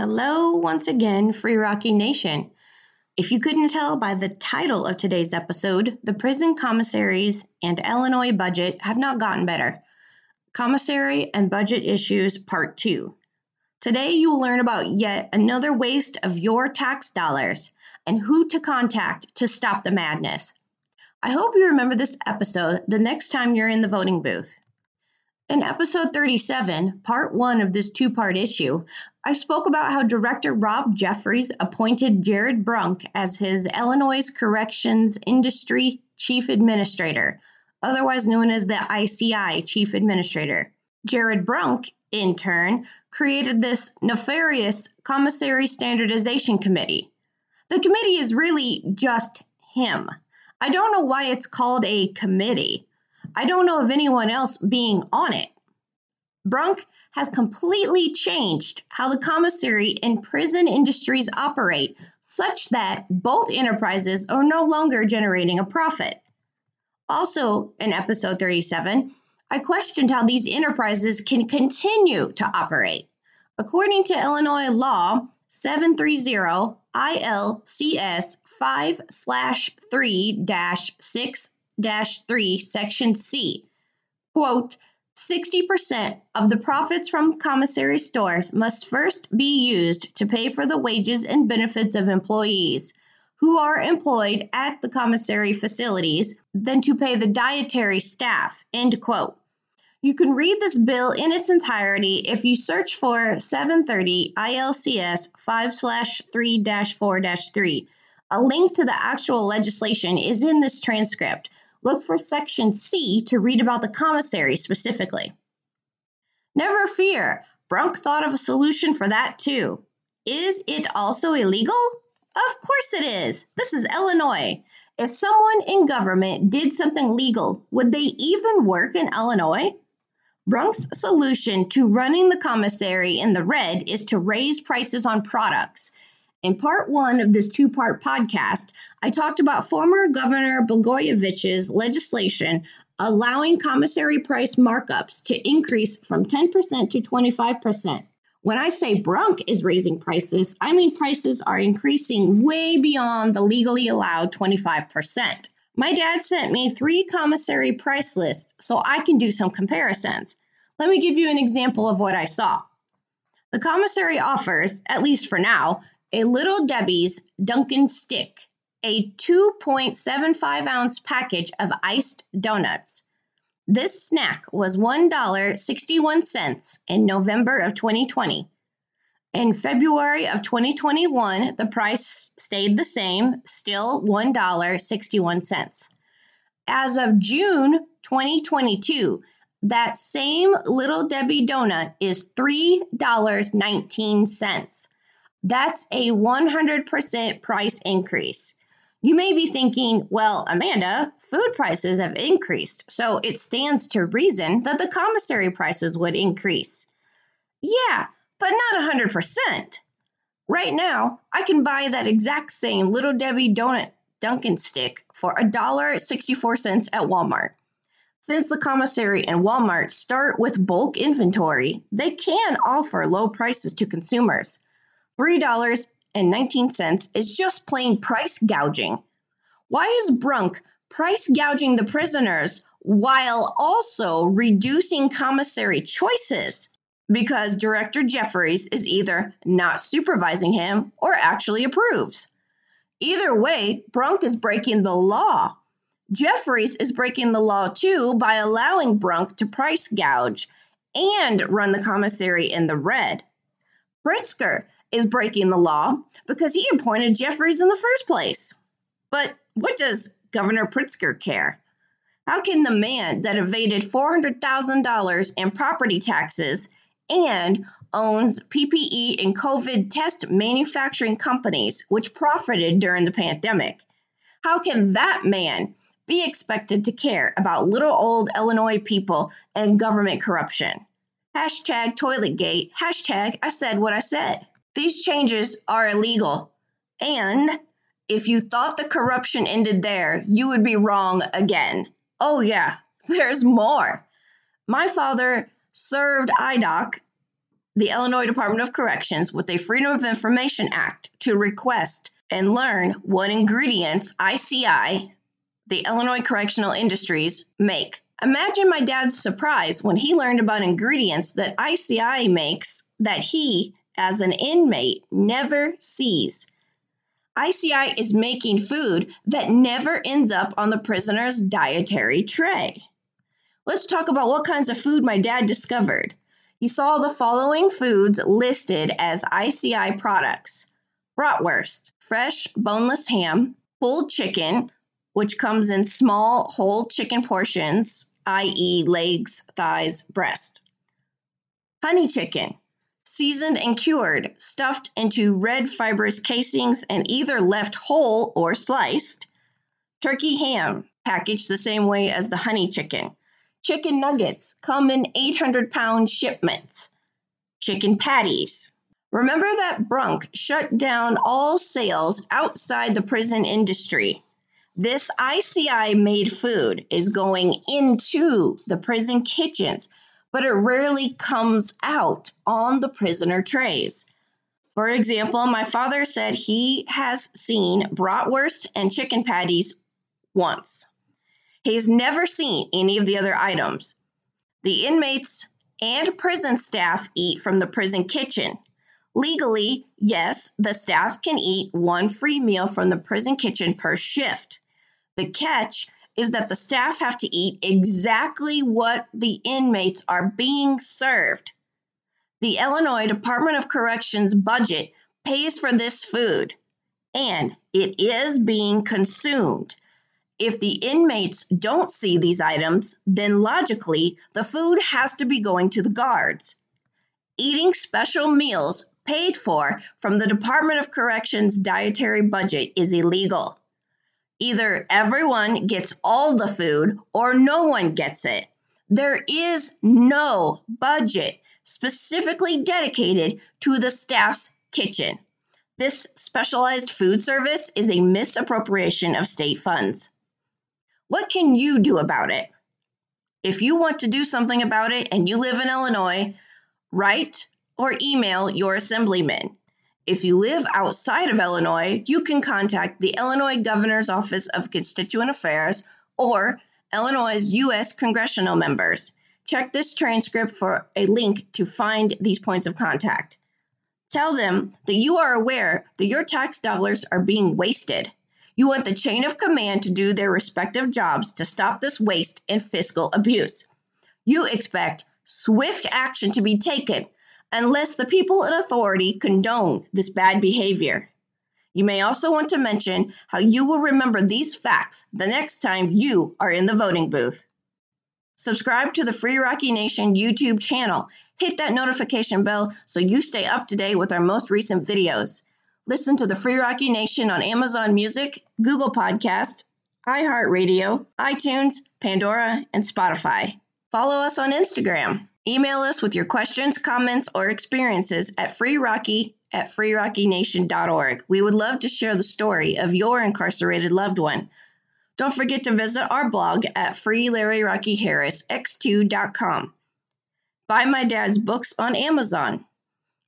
Hello, once again, Free Rocky Nation. If you couldn't tell by the title of today's episode, the prison commissaries and Illinois budget have not gotten better. Commissary and Budget Issues Part 2. Today, you will learn about yet another waste of your tax dollars and who to contact to stop the madness. I hope you remember this episode the next time you're in the voting booth. In episode 37, part one of this two part issue, I spoke about how Director Rob Jeffreys appointed Jared Brunk as his Illinois Corrections Industry Chief Administrator, otherwise known as the ICI Chief Administrator. Jared Brunk, in turn, created this nefarious Commissary Standardization Committee. The committee is really just him. I don't know why it's called a committee. I don't know of anyone else being on it. Brunk has completely changed how the commissary and prison industries operate, such that both enterprises are no longer generating a profit. Also, in episode 37, I questioned how these enterprises can continue to operate. According to Illinois law 730 ILCS 5 3 6 3, Section C. Quote, 60% of the profits from commissary stores must first be used to pay for the wages and benefits of employees who are employed at the commissary facilities than to pay the dietary staff. End quote. You can read this bill in its entirety if you search for 730 ILCS 5 3 4 3. A link to the actual legislation is in this transcript. Look for section C to read about the commissary specifically. Never fear, Brunk thought of a solution for that too. Is it also illegal? Of course it is. This is Illinois. If someone in government did something legal, would they even work in Illinois? Brunk's solution to running the commissary in the red is to raise prices on products. In part one of this two part podcast, I talked about former Governor Blagojevich's legislation allowing commissary price markups to increase from 10% to 25%. When I say Brunk is raising prices, I mean prices are increasing way beyond the legally allowed 25%. My dad sent me three commissary price lists so I can do some comparisons. Let me give you an example of what I saw. The commissary offers, at least for now, a Little Debbie's Dunkin' Stick, a 2.75 ounce package of iced donuts. This snack was $1.61 in November of 2020. In February of 2021, the price stayed the same, still $1.61. As of June 2022, that same Little Debbie donut is $3.19. That's a 100% price increase. You may be thinking, well, Amanda, food prices have increased, so it stands to reason that the commissary prices would increase. Yeah, but not 100%. Right now, I can buy that exact same Little Debbie donut Dunkin' stick for $1.64 at Walmart. Since the commissary and Walmart start with bulk inventory, they can offer low prices to consumers. $3.19 is just plain price gouging. Why is Brunk price gouging the prisoners while also reducing commissary choices? Because Director Jeffreys is either not supervising him or actually approves. Either way, Brunk is breaking the law. Jeffreys is breaking the law too by allowing Brunk to price gouge and run the commissary in the red. Pritzker is breaking the law because he appointed Jeffreys in the first place. But what does Governor Pritzker care? How can the man that evaded $400,000 in property taxes and owns PPE and COVID test manufacturing companies, which profited during the pandemic, how can that man be expected to care about little old Illinois people and government corruption? Hashtag Toiletgate, hashtag I said what I said. These changes are illegal. And if you thought the corruption ended there, you would be wrong again. Oh, yeah, there's more. My father served IDOC, the Illinois Department of Corrections with a Freedom of Information Act to request and learn what ingredients ICI, the Illinois Correctional Industries, make. Imagine my dad's surprise when he learned about ingredients that ICI makes that he, as an inmate, never sees. ICI is making food that never ends up on the prisoner's dietary tray. Let's talk about what kinds of food my dad discovered. He saw the following foods listed as ICI products bratwurst, fresh boneless ham, pulled chicken, which comes in small whole chicken portions, i.e., legs, thighs, breast. Honey chicken, seasoned and cured, stuffed into red fibrous casings and either left whole or sliced. Turkey ham, packaged the same way as the honey chicken. Chicken nuggets come in 800 pound shipments. Chicken patties. Remember that Brunk shut down all sales outside the prison industry. This ICI made food is going into the prison kitchens, but it rarely comes out on the prisoner trays. For example, my father said he has seen bratwurst and chicken patties once. He's never seen any of the other items. The inmates and prison staff eat from the prison kitchen. Legally, yes, the staff can eat one free meal from the prison kitchen per shift. The catch is that the staff have to eat exactly what the inmates are being served. The Illinois Department of Corrections budget pays for this food, and it is being consumed. If the inmates don't see these items, then logically, the food has to be going to the guards. Eating special meals paid for from the Department of Corrections dietary budget is illegal. Either everyone gets all the food or no one gets it. There is no budget specifically dedicated to the staff's kitchen. This specialized food service is a misappropriation of state funds. What can you do about it? If you want to do something about it and you live in Illinois, write or email your assemblyman. If you live outside of Illinois, you can contact the Illinois Governor's Office of Constituent Affairs or Illinois' U.S. congressional members. Check this transcript for a link to find these points of contact. Tell them that you are aware that your tax dollars are being wasted. You want the chain of command to do their respective jobs to stop this waste and fiscal abuse. You expect swift action to be taken unless the people in authority condone this bad behavior. You may also want to mention how you will remember these facts the next time you are in the voting booth. Subscribe to the Free Rocky Nation YouTube channel. Hit that notification bell so you stay up to date with our most recent videos. Listen to the Free Rocky Nation on Amazon Music, Google Podcast, iHeartRadio, iTunes, Pandora, and Spotify. Follow us on Instagram Email us with your questions, comments, or experiences at freerocky at freerockynation.org. We would love to share the story of your incarcerated loved one. Don't forget to visit our blog at freelarryrockyharrisx2.com. Buy my dad's books on Amazon.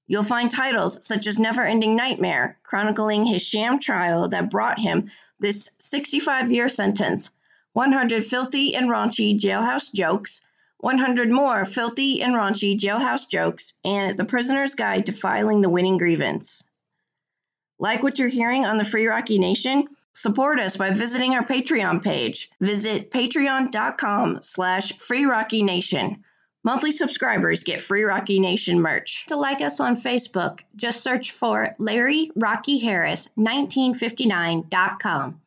You'll find titles such as Never Ending Nightmare, chronicling his sham trial that brought him this 65 year sentence, 100 filthy and raunchy jailhouse jokes, 100 more filthy and raunchy jailhouse jokes, and The Prisoner's Guide to Filing the Winning Grievance. Like what you're hearing on the Free Rocky Nation? Support us by visiting our Patreon page. Visit patreon.com slash Free Rocky Nation. Monthly subscribers get Free Rocky Nation merch. To like us on Facebook, just search for Larry Rocky Harris 1959.com.